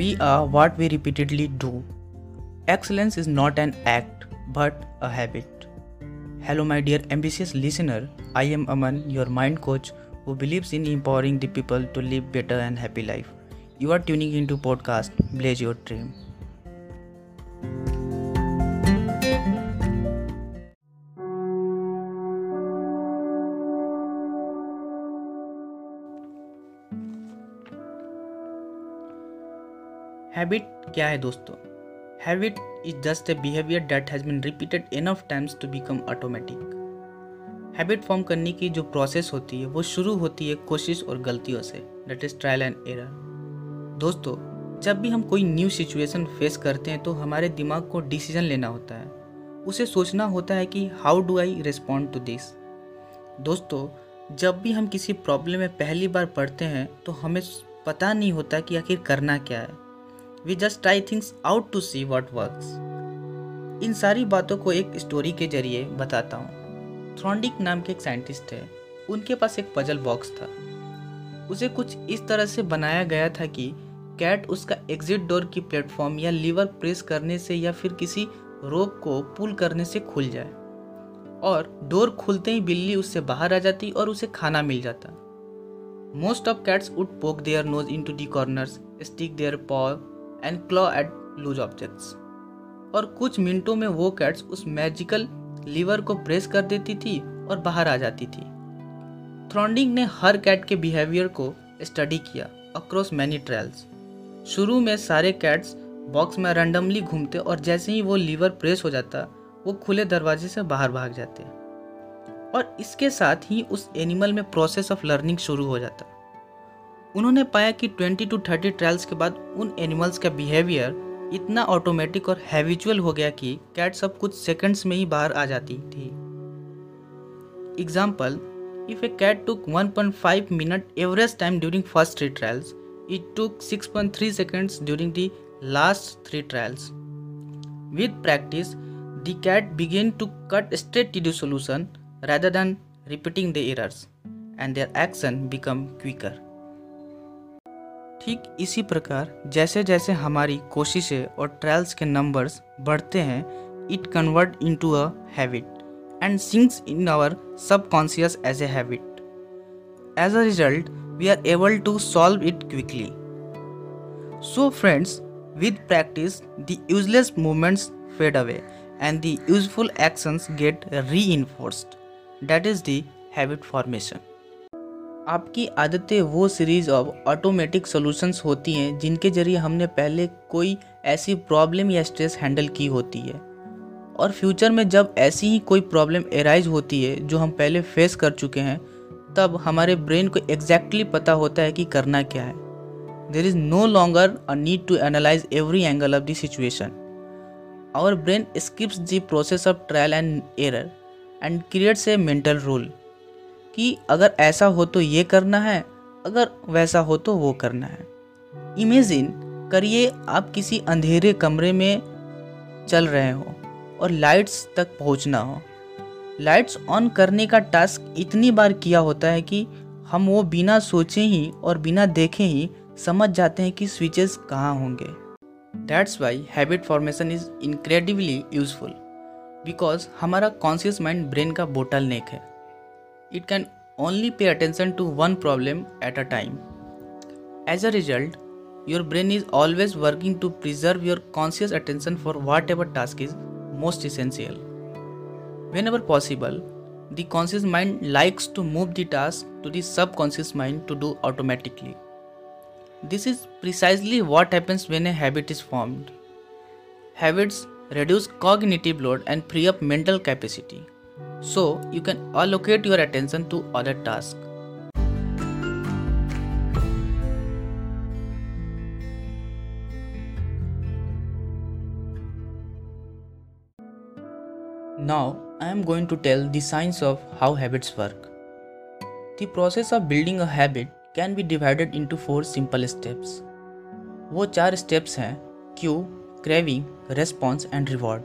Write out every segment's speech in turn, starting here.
We are what we repeatedly do. Excellence is not an act, but a habit. Hello, my dear ambitious listener. I am Aman, your mind coach who believes in empowering the people to live better and happy life. You are tuning into podcast Blaze Your Dream. Habit क्या है दोस्तों? Habit is just a behaviour that has been repeated enough times to become automatic habit form करने की जो process होती है, वो शुरू होती है कोशिश और गलतियों से that is trial and error दोस्तों, जब भी हम कोई न्यू सिचुएशन फेस करते हैं तो हमारे दिमाग को डिसीज़न लेना होता है। उसे सोचना होता है कि how do I respond to this दोस्तों, जब भी हम किसी प्रॉब्लम में पहली बार पढ़ते हैं तो हमें पता नहीं होता कि आखिर करना क्या है। We just try things out to see what work in सारी बातों को एक स्टोरी के ज़रिए बताता हूँ। थ्रॉन्डिक नाम के एक साइंटिस्ट है। उनके पास एक पजल बॉक्स था। उसे कुछ इस तरह से बनाया गया था कि कैट उसका एग्जिट डोर की प्लेटफॉर्म या लीवर प्रेस करने से या फिर किसी रोप को पुल करने से खुल जाए। और डोर खुलते ही बिल्ली उससे बाहर आ जाती और उसे खाना मिल जाता। Most of cats would poke their nose into the corners stick their paw and claw at loose objects और कुछ मिनटों में वो कैट्स उस मैजिकल लीवर को प्रेस कर देती थी और बाहर आ जाती थी। थ्रॉन्डिंग ने हर कैट के बिहेवियर को स्टडी किया अक्रॉस मैनी ट्रायल्स शुरू में सारे कैट्स बॉक्स में रैंडमली घूमते और जैसे ही वो लीवर प्रेस हो जाता, वो खुले दरवाजे से बाहर भाग जाते। और इसके साथ ही उस एनिमल में प्रोसेस ऑफ़ लर्निंग शुरू हो जाता। उन्होंने पाया कि 20 टू 30 ट्रायल्स के बाद उन एनिमल्स का बिहेवियर इतना ऑटोमेटिक और हैविचुअल हो गया कि कैट सब कुछ सेकंड्स में ही बाहर आ जाती थी example if a cat took 1.5 minute average time during first three trials it took 6.3 seconds during the last three trials with practice the cat began to cut straight to the solution rather than repeating the errors, and their action become quicker. ठीक इसी प्रकार जैसे जैसे हमारी कोशिशें और trials के numbers बढ़ते हैं it convert into a habit and sinks in our subconscious as a habit as a result we are able to solve it quickly so friends with practice the useless movements fade away and the useful actions get reinforced that is the habit formation आपकी आदतें वो series of automatic solutions होती हैं जिनके ज़रिए हमने पहले कोई ऐसी प्रॉब्लम या स्ट्रेस हैंडल की होती है। और फ्यूचर में जब ऐसी ही कोई प्रॉब्लम एराइज होती है, जो हम पहले फेस कर चुके हैं, तब हमारे ब्रेन को एग्जैक्टली exactly पता होता है कि करना क्या है। There is no longer a need to analyse every angle of the situation our brain skips the process of trial and error and creates a mental rule कि अगर ऐसा हो तो ये करना है, अगर वैसा हो तो वो करना है। इमेजिन करिए आप किसी अंधेरे कमरे में चल रहे हो और लाइट्स तक पहुँचना हो। लाइट्स ऑन करने का टास्क इतनी बार किया होता है कि हम वो बिना सोचे ही और बिना देखे ही समझ जाते हैं कि स्विचेस कहाँ होंगे। That's why habit formation is incredibly useful because हमारा कॉन्शियस माइंड ब्रेन का बोटल नेक है। It can only pay attention to one problem at a time. As a result, your brain is always working to preserve your conscious attention for whatever task is most essential. Whenever possible, the conscious mind likes to move the task to the subconscious mind to do automatically. This is precisely what happens when a habit is formed. Habits reduce cognitive load and free up mental capacity so you can allocate your attention to other tasks. Now I am going to tell the science of how habits work. The process of building a habit can be divided into four simple steps. वो चार steps हैं cue craving response and reward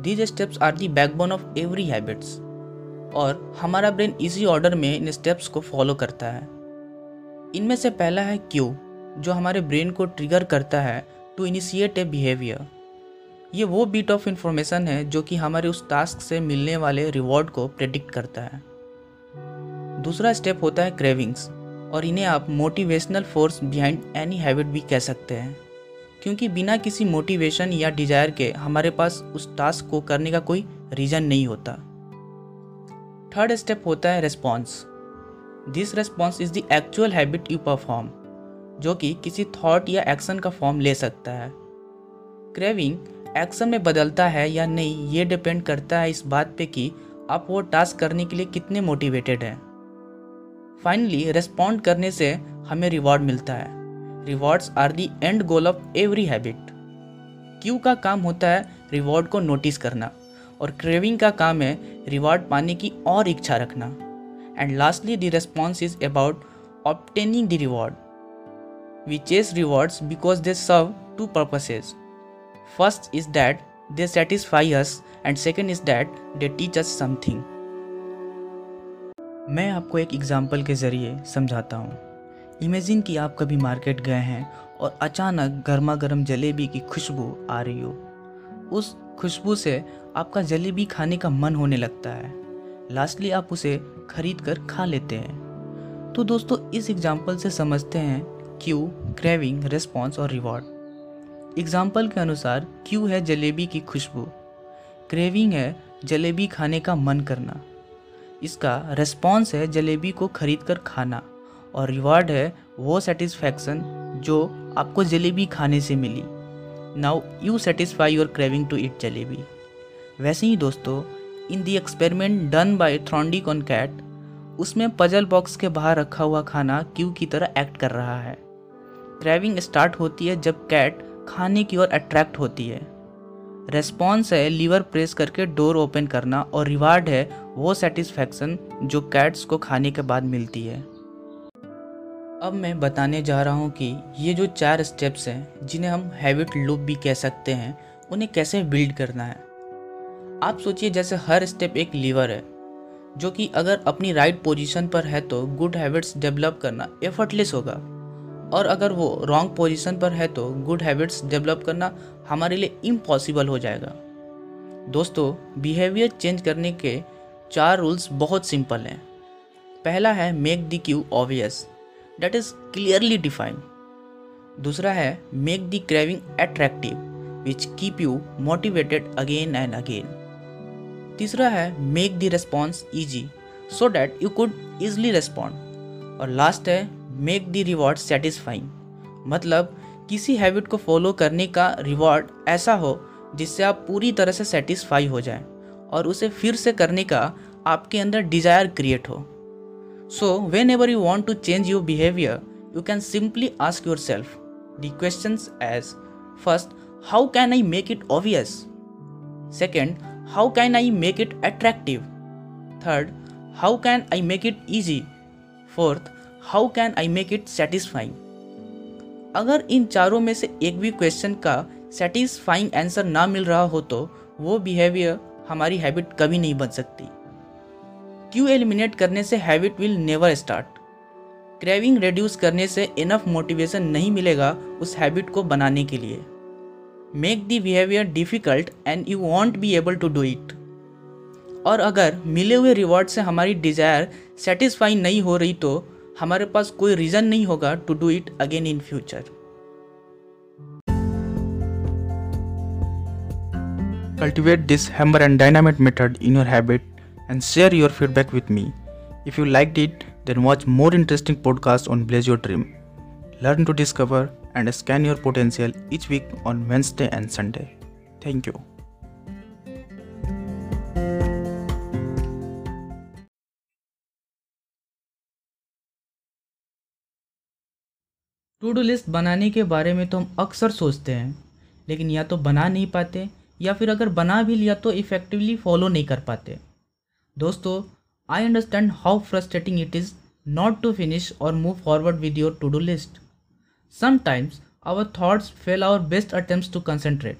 These steps are the backbone of every habits और हमारा brain इसी order में इन steps को follow करता है। इनमें से पहला है क्यू, जो हमारे ब्रेन को ट्रिगर करता है टू इनिशिएट ए बिहेवियर ये वो बीट ऑफ़ इंफॉर्मेशन है जो कि हमारे उस टास्क से मिलने वाले रिवॉर्ड को प्रेडिक्ट करता है। दूसरा स्टेप होता है क्रेविंग्स और इन्हें आप motivational force behind any habit भी कह सकते हैं। क्योंकि बिना किसी मोटिवेशन या डिज़ायर के हमारे पास उस टास्क को करने का कोई रीज़न नहीं होता। थर्ड स्टेप होता है response this response is the actual habit you perform जो कि किसी थॉट या एक्शन का फॉर्म ले सकता है। क्रेविंग एक्शन में बदलता है या नहीं, ये डिपेंड करता है इस बात पे कि आप वो टास्क करने के लिए कितने मोटिवेटेड हैं। फाइनली रेस्पॉन्ड करने से हमें रिवॉर्ड मिलता है। Rewards are the end goal of every habit cue का काम होता है रिवॉर्ड को नोटिस करना और क्रेविंग का काम है रिवॉर्ड पाने की और इच्छा रखना. And lastly the response is about obtaining the reward we chase rewards because they serve two purposes first is that they satisfy us and second is that they teach us something मैं आपको एक example के ज़रिए समझाता हूँ। Imagine कि आप कभी मार्केट गए हैं और अचानक गर्मा गर्म जलेबी की खुशबू आ रही हो। उस खुशबू से आपका जलेबी खाने का मन होने लगता है। लास्टली आप उसे खरीद कर खा लेते हैं। तो दोस्तों, इस एग्ज़ाम्पल से समझते हैं क्यू क्रेविंग रिस्पॉन्स और रिवॉर्ड एग्ज़ाम्पल के अनुसार, क्यू है जलेबी की खुशबू। क्रेविंग है जलेबी खाने का मन करना। इसका रिस्पॉन्स है जलेबी को खरीद कर खाना। और रिवार्ड है वो सेटिस्फैक्शन जो आपको जलेबी खाने से मिली। Now you satisfy your craving to eat jalebi. वैसे ही दोस्तों in the experiment done by Thorndike on cat उसमें पजल बॉक्स के बाहर रखा हुआ खाना क्यू की तरह एक्ट कर रहा है। क्रेविंग स्टार्ट होती है जब कैट खाने की ओर अट्रैक्ट होती है। रेस्पॉन्स है लीवर प्रेस करके डोर ओपन करना और रिवार्ड है वो सेटिस्फैक्शन जो कैट्स को खाने के बाद मिलती है। अब मैं बताने जा रहा हूँ कि ये जो चार स्टेप्स हैं, जिन्हें हम हैबिट लूप भी कह सकते हैं, उन्हें कैसे बिल्ड करना है? आप सोचिए जैसे हर स्टेप एक लीवर है, जो कि अगर अपनी राइट पोजीशन पर है तो गुड हैबिट्स डेवलप करना एफर्टलेस होगा। और अगर वो रॉन्ग पोजीशन पर है तो गुड हैबिट्स डेवलप करना हमारे लिए इम्पॉसिबल हो जाएगा। दोस्तों बिहेवियर चेंज करने के चार रूल्स बहुत सिंपल हैं। पहला है make the cue obvious that is clearly defined दूसरा है make the craving attractive which keep you motivated again and again तीसरा है make the response easy so that you could easily respond और last है make the reward satisfying मतलब किसी habit को follow करने का रिवॉर्ड ऐसा हो, जिससे आप पूरी तरह से सेटिस्फाई हो जाएँ, और उसे फिर से करने का आपके अंदर डिज़ायर क्रिएट हो। So, whenever you want to change your behavior, you can simply ask yourself the questions as first, how can I make it obvious? Second, how can I make it attractive? Third, how can I make it easy? Fourth, how can I make it satisfying? अगर इन चारों में से एक भी question का satisfying answer ना मिल रहा हो तो वो बिहेवियर हमारी हैबिट कभी नहीं बन सकती क्यू एलिमिनेट करने से habit will never start craving reduce करने से इनफ मोटिवेशन नहीं मिलेगा उस हैबिट को बनाने के लिए. Make the behaviour difficult and you won't be able to do it और अगर मिले हुए रिवॉर्ड से हमारी डिज़ायर सेटिस्फाई नहीं हो रही तो हमारे पास कोई रीज़न नहीं होगा to do it again in future Cultivate this hammer and dynamite method in your habit. And share your feedback with me. If you liked it, then watch more interesting podcasts on Blaze Your Dream. Learn to discover and scan your potential each week on Wednesday and Sunday. Thank you. To do list बनाने के बारे में तो हम अक्सर सोचते हैं लेकिन या तो बना नहीं पाते या फिर अगर बना भी लिया तो इफ़ेक्टिवली फॉलो नहीं कर पाते दोस्तों I understand how frustrating it is not to finish और move forward with your to do list sometimes our thoughts fail our best attempt to concentrate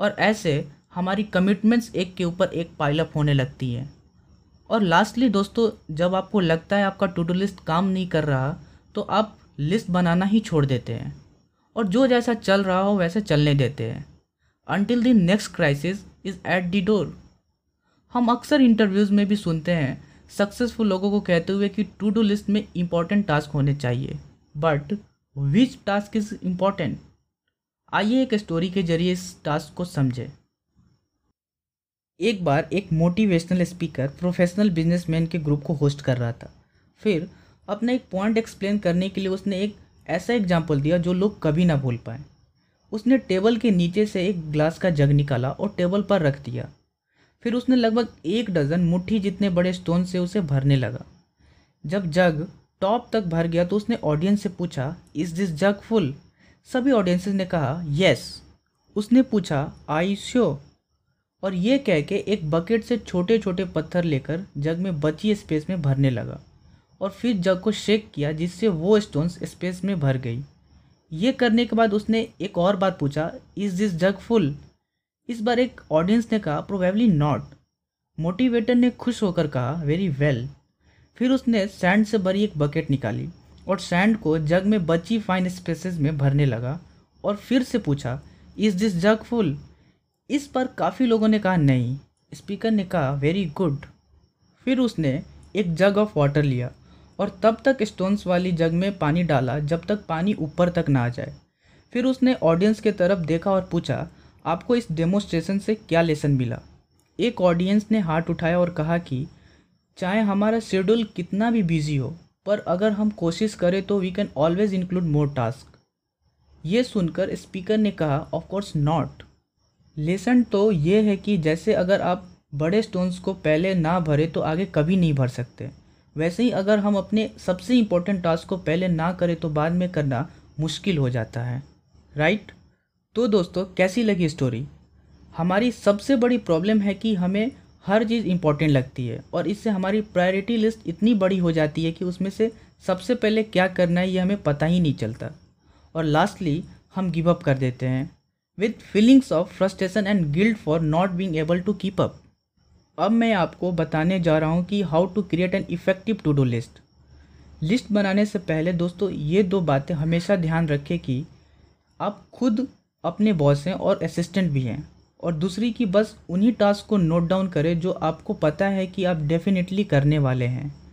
और ऐसे हमारी कमिटमेंट्स एक के ऊपर एक पाइलअप होने लगती हैं। और लास्टली दोस्तों, जब आपको लगता है आपका टू डू लिस्ट काम नहीं कर रहा तो आप लिस्ट बनाना ही छोड़ देते हैं। और जो जैसा चल रहा हो वैसे चलने देते हैं। Until the next crisis is at the door हम अक्सर इंटरव्यूज़ में भी सुनते हैं सक्सेसफुल लोगों को कहते हुए कि टू डू लिस्ट में इंपॉर्टेंट टास्क होने चाहिए। But which task is important आइए एक स्टोरी के ज़रिए इस टास्क को समझें। एक बार एक मोटिवेशनल स्पीकर प्रोफेशनल बिजनेसमैन के ग्रुप को होस्ट कर रहा था। फिर, अपना एक पॉइंट एक्सप्लेन करने के लिए उसने एक ऐसा एग्ज़ाम्पल दिया जो लोग कभी ना भूल पाए। उसने टेबल के नीचे से एक ग्लास का जग निकाला और टेबल पर रख दिया। फिर उसने लगभग एक डजन मुट्ठी जितने बड़े स्टोन से उसे भरने लगा। जब जग टॉप तक भर गया तो उसने ऑडियंस से पूछा इज़ दिस जग फुल सभी ऑडियंसेस ने कहा यस उसने पूछा आई श्यो और ये कह के एक बकेट से छोटे छोटे पत्थर लेकर जग में बची स्पेस में भरने लगा और फिर जग को शेक किया, जिससे वो स्टोन्स स्पेस में भर गई। ये करने के बाद उसने एक और बात पूछा इज़ दिस जग फुल इस बार एक ऑडियंस ने कहा प्रोबेबली नॉट मोटिवेटर ने खुश होकर कहा वेरी वेल. फिर उसने सैंड से भरी एक बकेट निकाली और सैंड को जग में बची फाइन स्पेसेस में भरने लगा और फिर से पूछा इज़ दिस जग फुल इस पर काफ़ी लोगों ने कहा, नहीं. स्पीकर ने कहा वेरी गुड फिर उसने एक जग ऑफ़ वाटर लिया और तब तक स्टोन्स वाली जग में पानी डाला जब तक पानी ऊपर तक ना आ जाए। फिर उसने ऑडियंस के तरफ़ देखा और पूछा आपको इस डेमोस्ट्रेशन से क्या लेसन मिला? एक ऑडियंस ने हाथ उठाया और कहा कि, चाहे हमारा शेड्यूल कितना भी बिज़ी हो, पर अगर हम कोशिश करें तो we can always include more task ये सुनकर स्पीकर ने कहा ऑफ़ कोर्स नॉट लेसन तो ये है कि जैसे अगर आप बड़े स्टोन्स को पहले ना भरे तो आगे कभी नहीं भर सकते। वैसे ही अगर हम अपने सबसे इम्पोर्टेंट टास्क को पहले ना करें तो बाद में करना मुश्किल हो जाता है। राइट तो दोस्तों, कैसी लगी स्टोरी हमारी सबसे बड़ी प्रॉब्लम है कि हमें हर चीज़ इम्पोर्टेंट लगती है और इससे हमारी प्रायोरिटी लिस्ट इतनी बड़ी हो जाती है कि उसमें से सबसे पहले क्या करना है, ये हमें पता ही नहीं चलता। और लास्टली हम गिव अप कर देते हैं। With feelings of frustration and guilt for not being able to keep up अब मैं आपको बताने जा रहा हूँ कि how to create an effective to do list list बनाने से पहले दोस्तों, ये दो बातें हमेशा ध्यान रखें कि आप खुद अपने बॉस हैं और असिस्टेंट भी हैं। और दूसरी कि बस उन्हीं टास्क को नोट डाउन करें जो आपको पता है कि आप डेफिनेटली करने वाले हैं।